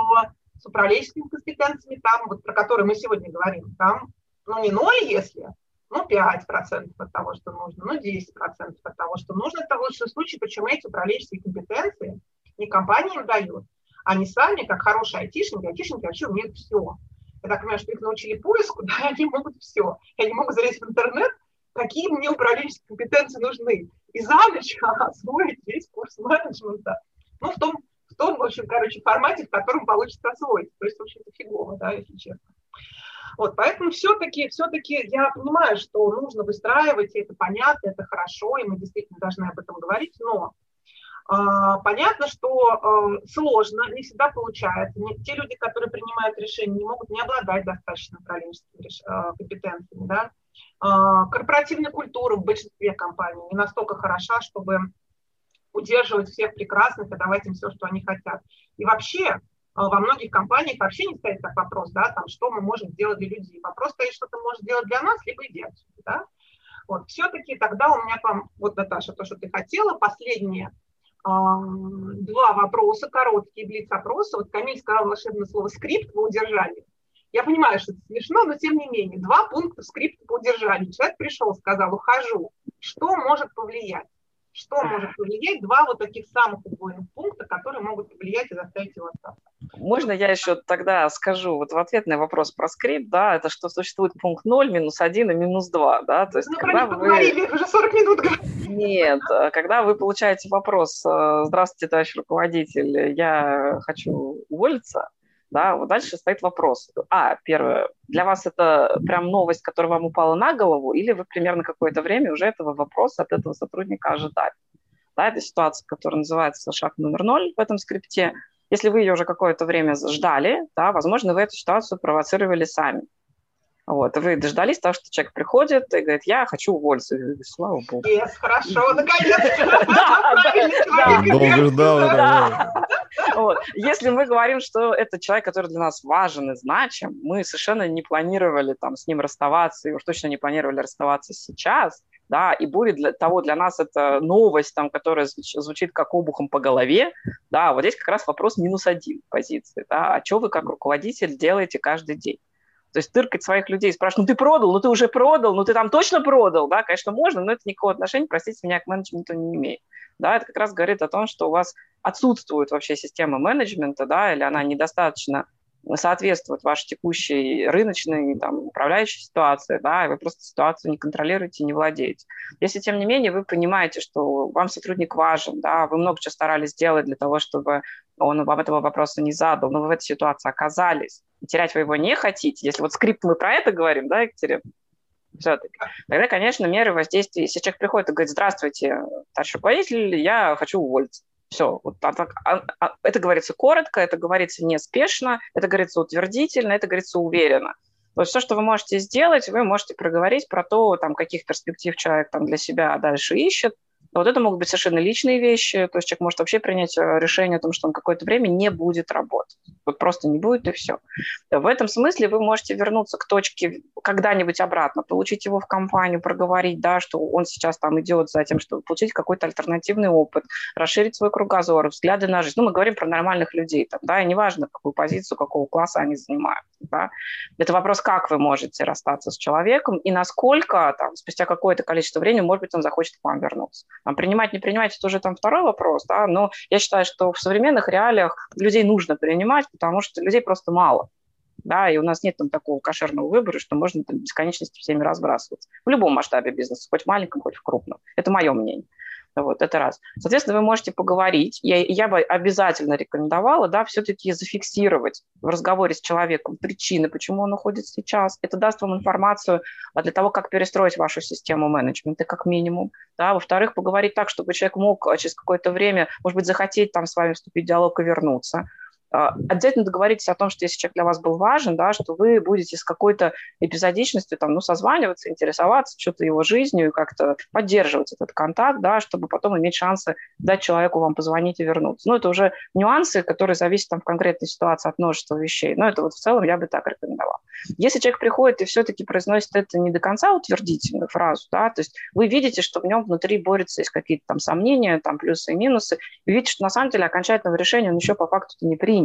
с управленческими компетенциями там, вот про которые мы сегодня говорим, там, ну, не ноль, если, ну, 5% от того, что нужно, ну, 10% от того, что нужно. Это лучший случай, почему эти управленческие компетенции не компания им дает, они сами, как хорошие айтишники, айтишники вообще умеют все. я так понимаю, что их научили поиску, да, они могут все. Они могут залезть в интернет, какие мне управленческие компетенции нужны. И за ночь освоить весь курс менеджмента. Ну, в том, в том, в общем, короче, формате, в котором получится освоить. То есть, в общем-то, фигово, да, если честно. Вот, поэтому все-таки, все-таки я понимаю, что нужно выстраивать, и это понятно, это хорошо, и мы действительно должны об этом говорить, но а, понятно, что а, сложно, не всегда получается. те люди, которые принимают решения, не могут не обладать достаточно управленческими а, компетенциями. Да? Корпоративная культура в большинстве компаний не настолько хороша, чтобы удерживать всех прекрасных и давать им все, что они хотят. И вообще во многих компаниях вообще не стоит так вопрос, да, там, что мы можем сделать для людей. Вопрос стоит, что ты можешь сделать для нас, либо иди отсюда. Да? Вот, все-таки тогда у меня к вам, вот, Наташа, то, что ты хотела, последнее – а, два вопроса, короткие блиц-опросы. Вот Камиль сказал волшебное слово «скрипт» вы удержали. Я понимаю, что это смешно, но тем не менее. Два пункта скрипта по удержанию. Человек пришел, сказал, ухожу. Что может повлиять? Что может повлиять? Два вот таких самых убойных пункта, которые могут повлиять и заставить его остаться. Можно я еще тогда скажу, вот в ответ на вопрос про скрипт, да, это что существует пункт 0, минус 1 и минус 2, да, то есть ну, когда вы... уже 40 минут Нет, э, когда вы получаете вопрос, э, здравствуйте, товарищ руководитель, я хочу уволиться, да, вот дальше стоит вопрос. А, первое, для вас это прям новость, которая вам упала на голову, или вы примерно какое-то время уже этого вопроса от этого сотрудника ожидали? Да, это ситуация, которая называется шаг номер ноль в этом скрипте. Если вы ее уже какое-то время ждали, да, возможно, вы эту ситуацию провоцировали сами. Вот, вы дождались того, что человек приходит и говорит, я хочу уволиться. И говорю, Слава богу. Yes, хорошо, наконец-то. Долго ждал. Если мы говорим, что это человек, который для нас важен и значим, мы совершенно не планировали там с ним расставаться, и уж точно не планировали расставаться сейчас, да, и будет для того для нас это новость, там, которая звучит как обухом по голове, да, вот здесь как раз вопрос минус один позиции, да, а что вы как руководитель делаете каждый день? То есть тыркать своих людей, спрашивать, ну ты продал, ну ты уже продал, ну ты там точно продал, да, конечно, можно, но это никакого отношения, простите меня, к менеджменту не имеет. Да, это как раз говорит о том, что у вас отсутствует вообще система менеджмента, да, или она недостаточно соответствует вашей текущей рыночной, там, управляющей ситуации, да, и вы просто ситуацию не контролируете, не владеете. Если, тем не менее, вы понимаете, что вам сотрудник важен, да, вы много чего старались сделать для того, чтобы он вам этого вопроса не задал, но вы в этой ситуации оказались, и терять вы его не хотите, если вот скрипт мы про это говорим, да, Екатерина, все-таки. Тогда, конечно, меры воздействия, если человек приходит и говорит, здравствуйте, товарищ руководитель, я хочу уволиться. Все, вот а, а, а, это говорится коротко, это говорится неспешно, это говорится утвердительно, это говорится уверенно. То есть все, что вы можете сделать, вы можете проговорить про то, там, каких перспектив человек там, для себя дальше ищет, вот это могут быть совершенно личные вещи, то есть человек может вообще принять э, решение о том, что он какое-то время не будет работать. Вот просто не будет и все. В этом смысле вы можете вернуться к точке когда-нибудь обратно, получить его в компанию, проговорить, да, что он сейчас там идет за тем, чтобы получить какой-то альтернативный опыт, расширить свой кругозор, взгляды на жизнь. Ну, мы говорим про нормальных людей, там, да, и неважно, какую позицию, какого класса они занимают. Да. Это вопрос, как вы можете расстаться с человеком и насколько там, спустя какое-то количество времени, может быть, он захочет к вам вернуться. Там, принимать, не принимать, это уже там второй вопрос, да, но я считаю, что в современных реалиях людей нужно принимать, потому что людей просто мало. Да, и у нас нет там такого кошерного выбора, что можно там бесконечности всеми разбрасываться. В любом масштабе бизнеса, хоть в маленьком, хоть в крупном. Это мое мнение. Вот, это раз. Соответственно, вы можете поговорить. Я, я бы обязательно рекомендовала, да, все-таки зафиксировать в разговоре с человеком причины, почему он уходит сейчас. Это даст вам информацию а, для того, как перестроить вашу систему менеджмента, как минимум. Да. Во-вторых, поговорить так, чтобы человек мог а, через какое-то время, может быть, захотеть там с вами вступить в диалог и вернуться. А, обязательно договоритесь о том, что если человек для вас был важен, да, что вы будете с какой-то эпизодичностью там, ну, созваниваться, интересоваться что-то его жизнью и как-то поддерживать этот контакт, да, чтобы потом иметь шансы дать человеку вам позвонить и вернуться. Ну, это уже нюансы, которые зависят там, в конкретной ситуации от множества вещей. Но это вот в целом я бы так рекомендовала. Если человек приходит и все-таки произносит это не до конца утвердительную фразу, да, то есть вы видите, что в нем внутри борются есть какие-то там сомнения, там плюсы и минусы, и видите, что на самом деле окончательного решения он еще по факту не принял,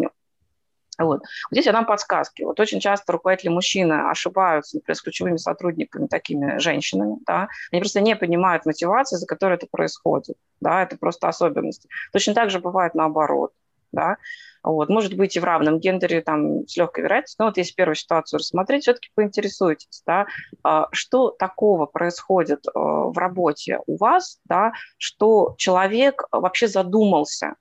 Вот. Здесь я дам подсказки. Вот очень часто руководители мужчины ошибаются, например, с ключевыми сотрудниками, такими женщинами. Да? Они просто не понимают мотивации, за которой это происходит. Да? Это просто особенности. Точно так же бывает наоборот. Да? Вот. Может быть и в равном гендере там с легкой вероятностью, но вот если первую ситуацию рассмотреть, все-таки поинтересуйтесь, да, а, что такого происходит э, в работе у вас, да, что человек вообще задумался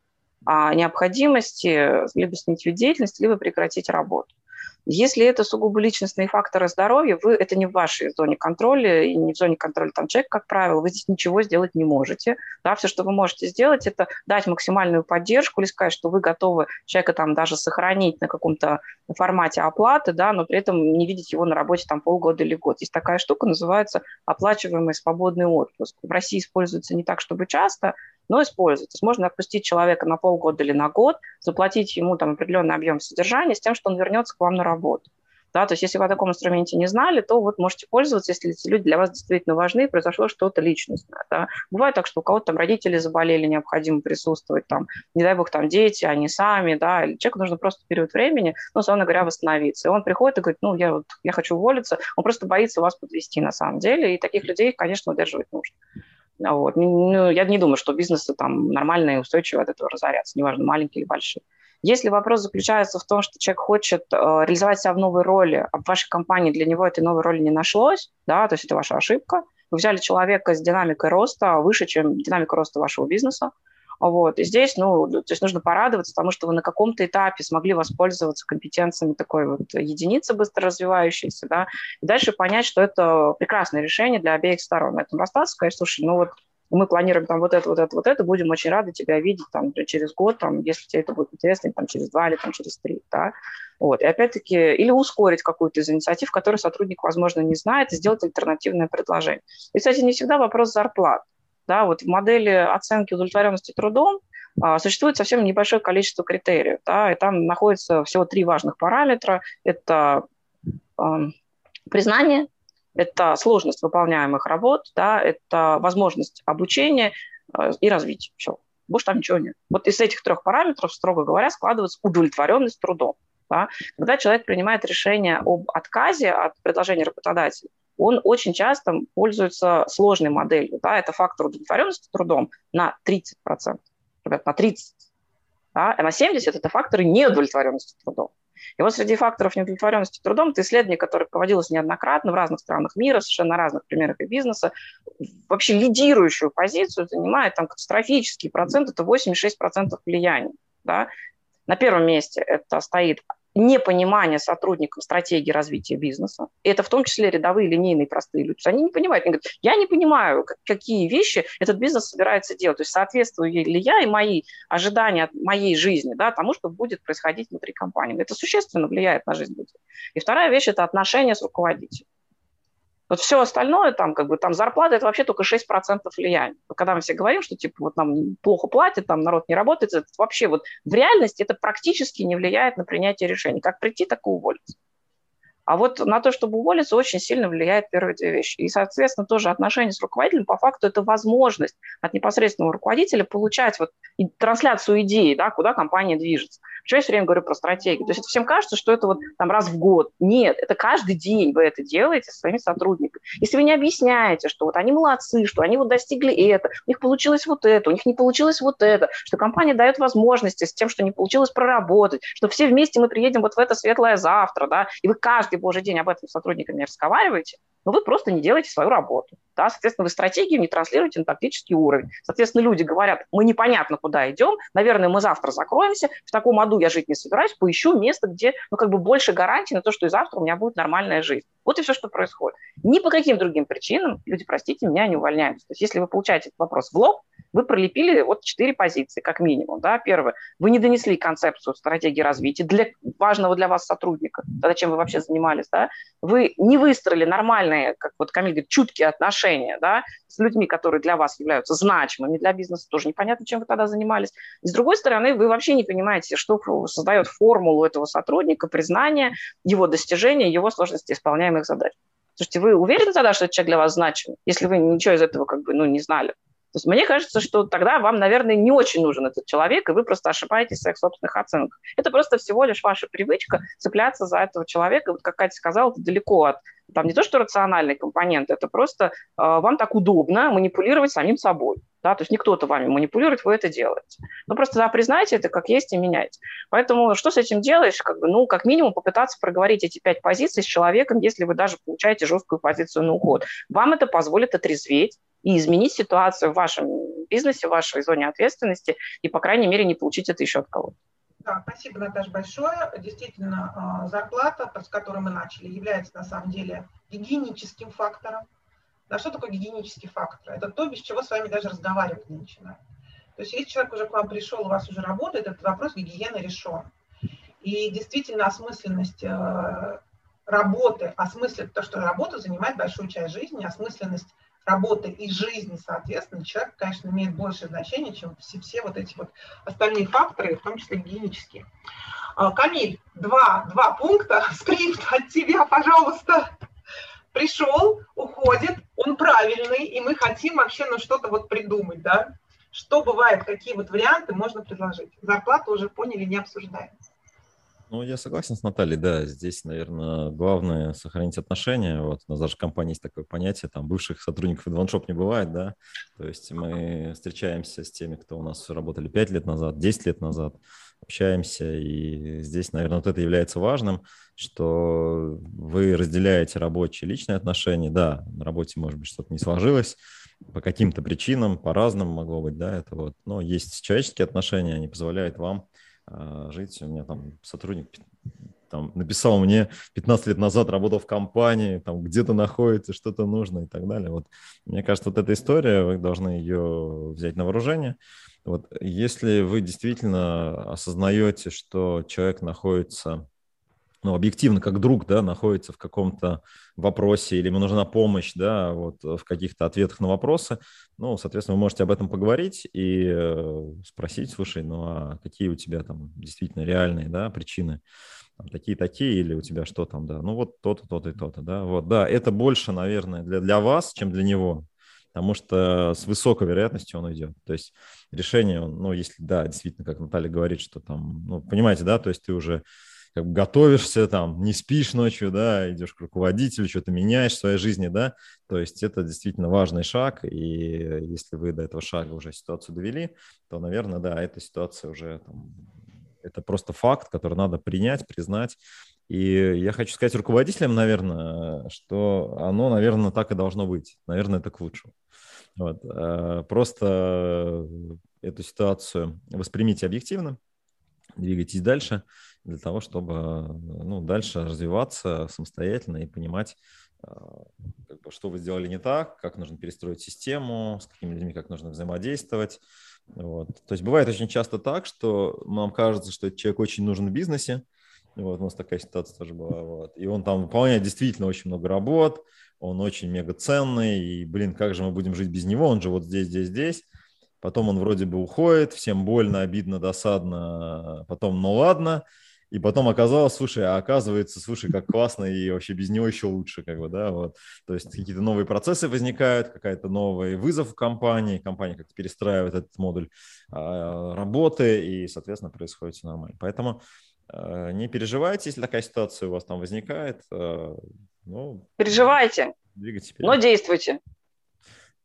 необходимости либо сменить деятельность, либо прекратить работу. Если это сугубо личностные факторы здоровья, вы, это не в вашей зоне контроля и не в зоне контроля там человека, как правило, вы здесь ничего сделать не можете. Да, все, что вы можете сделать, это дать максимальную поддержку или сказать, что вы готовы человека там даже сохранить на каком-то формате оплаты, да, но при этом не видеть его на работе там полгода или год. Есть такая штука, называется оплачиваемый свободный отпуск. В России используется не так, чтобы часто, но использовать. То есть можно отпустить человека на полгода или на год, заплатить ему там определенный объем содержания с тем, что он вернется к вам на работу. Да, то есть если вы о таком инструменте не знали, то вот можете пользоваться, если эти люди для вас действительно важны, произошло что-то личностное. Да. Бывает так, что у кого-то там родители заболели, необходимо присутствовать, там, не дай бог, там дети, они сами, да, или человеку нужно просто период времени, ну, условно говоря, восстановиться. И он приходит и говорит, ну, я, вот, я хочу уволиться, он просто боится вас подвести на самом деле, и таких людей, конечно, удерживать нужно. Вот. Ну, я не думаю, что бизнесы там нормальные и устойчивые от этого разорятся, неважно, маленькие или большие. Если вопрос заключается в том, что человек хочет э, реализовать себя в новой роли, а в вашей компании для него этой новой роли не нашлось, да, то есть это ваша ошибка, вы взяли человека с динамикой роста выше, чем динамика роста вашего бизнеса, вот. И здесь, ну, то есть нужно порадоваться, потому что вы на каком-то этапе смогли воспользоваться компетенциями такой вот единицы быстро развивающейся, да, и дальше понять, что это прекрасное решение для обеих сторон. На этом расстаться, сказать, слушай, ну вот мы планируем там вот это, вот это, вот это, будем очень рады тебя видеть там через год, там, если тебе это будет интересно, там, через два или там, через три, да. Вот. И опять-таки, или ускорить какую-то из инициатив, которую сотрудник, возможно, не знает, и сделать альтернативное предложение. И, кстати, не всегда вопрос зарплат. Да, вот в модели оценки удовлетворенности трудом а, существует совсем небольшое количество критериев, да, и там находится всего три важных параметра. Это э, признание, это сложность выполняемых работ, да, это возможность обучения э, и развития. Все. Больше там ничего нет. Вот из этих трех параметров, строго говоря, складывается удовлетворенность трудом. Да. Когда человек принимает решение об отказе от предложения работодателя, он очень часто пользуется сложной моделью. Да? Это фактор удовлетворенности трудом на 30%, ребят, на 30%. Да? А на 70% это факторы неудовлетворенности трудом. И вот среди факторов неудовлетворенности трудом это исследование, которое проводилось неоднократно в разных странах мира, совершенно разных примерах и бизнеса, вообще лидирующую позицию занимает там катастрофический процент, это 86% влияния. Да? На первом месте это стоит непонимание сотрудникам стратегии развития бизнеса. Это в том числе рядовые, линейные, простые люди. Они не понимают. Они говорят, я не понимаю, какие вещи этот бизнес собирается делать. То есть соответствую ли я и мои ожидания от моей жизни да, тому, что будет происходить внутри компании. Это существенно влияет на жизнь людей. И вторая вещь – это отношения с руководителем. Вот все остальное, там, как бы, там зарплата – это вообще только 6% влияния. Когда мы все говорим, что, типа, вот нам плохо платят, там народ не работает, это вообще вот в реальности это практически не влияет на принятие решений. Как прийти, так и уволиться. А вот на то, чтобы уволиться, очень сильно влияет первые две вещи. И, соответственно, тоже отношения с руководителем, по факту, это возможность от непосредственного руководителя получать вот трансляцию идеи, да, куда компания движется. Почему я все время говорю про стратегию? То есть это всем кажется, что это вот там раз в год. Нет, это каждый день вы это делаете со своими сотрудниками. Если вы не объясняете, что вот они молодцы, что они вот достигли это, у них получилось вот это, у них не получилось вот это, что компания дает возможности с тем, что не получилось проработать, что все вместе мы приедем вот в это светлое завтра, да, и вы каждый божий день об этом с сотрудниками разговариваете, но вы просто не делаете свою работу. Да? Соответственно, вы стратегию не транслируете на тактический уровень. Соответственно, люди говорят, мы непонятно куда идем, наверное, мы завтра закроемся, в таком аду я жить не собираюсь, поищу место, где ну, как бы больше гарантий на то, что и завтра у меня будет нормальная жизнь. Вот и все, что происходит. Ни по каким другим причинам люди, простите меня, не увольняются. То есть если вы получаете этот вопрос в лоб, вы пролепили вот четыре позиции, как минимум. Да? Первое, вы не донесли концепцию стратегии развития для важного для вас сотрудника, тогда чем вы вообще занимались. Да? Вы не выстроили нормальные, как вот Камиль говорит, чуткие отношения да, с людьми, которые для вас являются значимыми, для бизнеса тоже непонятно, чем вы тогда занимались. И с другой стороны, вы вообще не понимаете, что создает формулу этого сотрудника, признания, его достижения, его сложности исполняемых задач. Слушайте, вы уверены тогда, что этот человек для вас значим, если вы ничего из этого как бы, ну, не знали? То есть мне кажется, что тогда вам, наверное, не очень нужен этот человек, и вы просто ошибаетесь в своих собственных оценках. Это просто всего лишь ваша привычка цепляться за этого человека. Вот как Катя сказала, это далеко от там не то, что рациональный компонент, это просто э, вам так удобно манипулировать самим собой. Да? То есть не кто-то вами манипулирует, вы это делаете. Ну, просто да, признайте это как есть и меняйте. Поэтому что с этим делаешь? Как бы, ну, как минимум попытаться проговорить эти пять позиций с человеком, если вы даже получаете жесткую позицию на уход. Вам это позволит отрезветь, и изменить ситуацию в вашем бизнесе, в вашей зоне ответственности, и, по крайней мере, не получить это еще от кого-то. Да, спасибо, Наташа, большое. Действительно, а, зарплата, с которой мы начали, является на самом деле гигиеническим фактором. Да, что такое гигиенический фактор? Это то, без чего с вами даже разговаривать не начинают. То есть если человек уже к вам пришел, у вас уже работает, этот вопрос гигиены решен. И действительно осмысленность э, работы, осмыслить то, что работа занимает большую часть жизни, осмысленность работы и жизни, соответственно, человек, конечно, имеет большее значение, чем все, все вот эти вот остальные факторы, в том числе гигиенические. А, Камиль, два, два пункта, скрипт от тебя, пожалуйста. Пришел, уходит, он правильный, и мы хотим вообще ну, что-то вот придумать, да? Что бывает, какие вот варианты можно предложить? Зарплату уже поняли, не обсуждаем. Ну, я согласен с Натальей, да, здесь, наверное, главное сохранить отношения. Вот у нас даже в компании есть такое понятие, там бывших сотрудников Advanshop не бывает, да, то есть мы встречаемся с теми, кто у нас работали 5 лет назад, 10 лет назад, общаемся, и здесь, наверное, вот это является важным, что вы разделяете рабочие и личные отношения, да, на работе, может быть, что-то не сложилось, по каким-то причинам, по-разному могло быть, да, это вот, но есть человеческие отношения, они позволяют вам жить. У меня там сотрудник там, написал мне 15 лет назад, работал в компании, там где-то находится, что-то нужно и так далее. Вот, мне кажется, вот эта история, вы должны ее взять на вооружение. Вот, если вы действительно осознаете, что человек находится ну, объективно, как друг, да, находится в каком-то вопросе или ему нужна помощь, да, вот в каких-то ответах на вопросы, ну, соответственно, вы можете об этом поговорить и э, спросить, слушай, ну, а какие у тебя там действительно реальные, да, причины, такие-такие, или у тебя что там, да, ну, вот то-то, то-то и то-то, да, вот, да, это больше, наверное, для, для вас, чем для него, потому что с высокой вероятностью он уйдет. То есть решение, ну, если, да, действительно, как Наталья говорит, что там, ну, понимаете, да, то есть ты уже как бы готовишься там, не спишь ночью, да, идешь к руководителю, что-то меняешь в своей жизни, да, то есть это действительно важный шаг, и если вы до этого шага уже ситуацию довели, то, наверное, да, эта ситуация уже там, это просто факт, который надо принять, признать. И я хочу сказать руководителям, наверное, что оно, наверное, так и должно быть. Наверное, это к лучшему. Вот. Э, просто эту ситуацию воспримите объективно, двигайтесь дальше для того, чтобы ну, дальше развиваться самостоятельно и понимать, а, как бы, что вы сделали не так, как нужно перестроить систему, с какими людьми как нужно взаимодействовать. Вот. То есть бывает очень часто так, что нам кажется, что человек очень нужен в бизнесе, вот, у нас такая ситуация тоже была. Вот. И он там выполняет действительно очень много работ, он очень мега ценный, и, блин, как же мы будем жить без него, он же вот здесь, здесь, здесь. Потом он вроде бы уходит, всем больно, обидно, досадно, потом, ну ладно, и потом оказалось, слушай, а оказывается, слушай, как классно, и вообще без него еще лучше, как бы, да, вот. То есть какие-то новые процессы возникают, какая-то новый вызов в компании, компания как-то перестраивает этот модуль а, работы, и, соответственно, происходит все нормально. Поэтому а, не переживайте, если такая ситуация у вас там возникает. А, ну, Переживайте, двигайтесь вперед. но действуйте.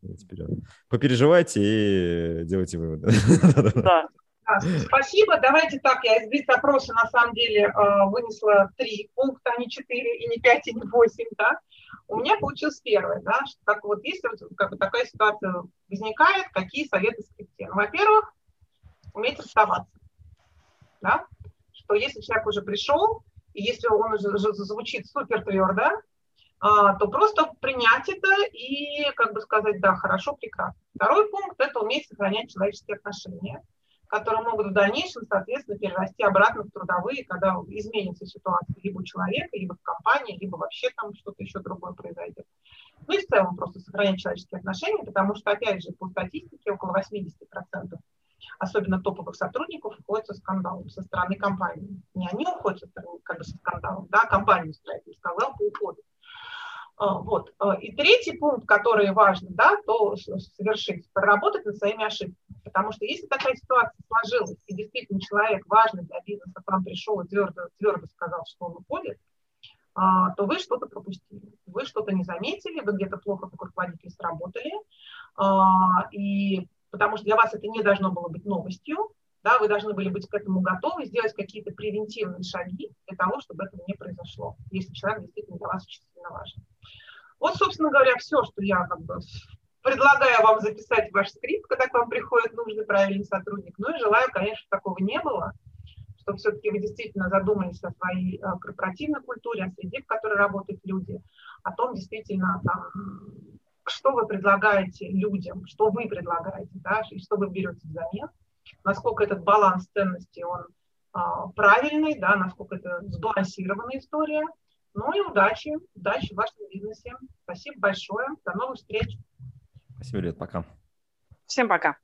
Вперед. Попереживайте и делайте выводы. Да. Спасибо. Давайте так, я из блиц-опроса на самом деле э, вынесла три пункта, а не четыре, и не пять, и не восемь, да. У меня получилось первое, да, что как вот если как бы такая ситуация возникает, какие советы скрипте? Ну, во-первых, уметь расставаться, да, что если человек уже пришел, и если он уже звучит супер твердо, а, то просто принять это и, как бы сказать, да, хорошо, прекрасно. Второй пункт – это уметь сохранять человеческие отношения – которые могут в дальнейшем, соответственно, перерасти обратно в трудовые, когда изменится ситуация либо у человека, либо в компании, либо вообще там что-то еще другое произойдет. Ну и в целом просто сохранять человеческие отношения, потому что, опять же, по статистике около 80%, особенно топовых сотрудников, уходят со скандалом со стороны компании. Не они уходят со стороны, как бы со скандалом, да, компания строитель сказал, по уходу. А, вот. А, и третий пункт, который важно, да, то совершить, проработать над своими ошибками. Потому что если такая ситуация сложилась, и действительно человек важный для бизнеса к вам пришел и твердо, твердо сказал, что он уходит, а, то вы что-то пропустили, вы что-то не заметили, вы где-то плохо как руководитель сработали, и потому что для вас это не должно было быть новостью, да, вы должны были быть к этому готовы, сделать какие-то превентивные шаги для того, чтобы это не произошло, если человек действительно для вас очень сильно важен. Вот, собственно говоря, все, что я как бы предлагаю вам записать ваш скрипт, когда к вам приходит нужный правильный сотрудник. Ну и желаю, конечно, такого не было, что все-таки вы действительно задумались о своей э, корпоративной культуре, о среде, в которой работают люди, о том, действительно, там, что вы предлагаете людям, что вы предлагаете, да, и что вы берете взамен насколько этот баланс ценностей, он а, правильный, да, насколько это сбалансированная история. Ну и удачи, удачи в вашем бизнесе. Спасибо большое. До новых встреч. Спасибо, Лет, пока. Всем пока.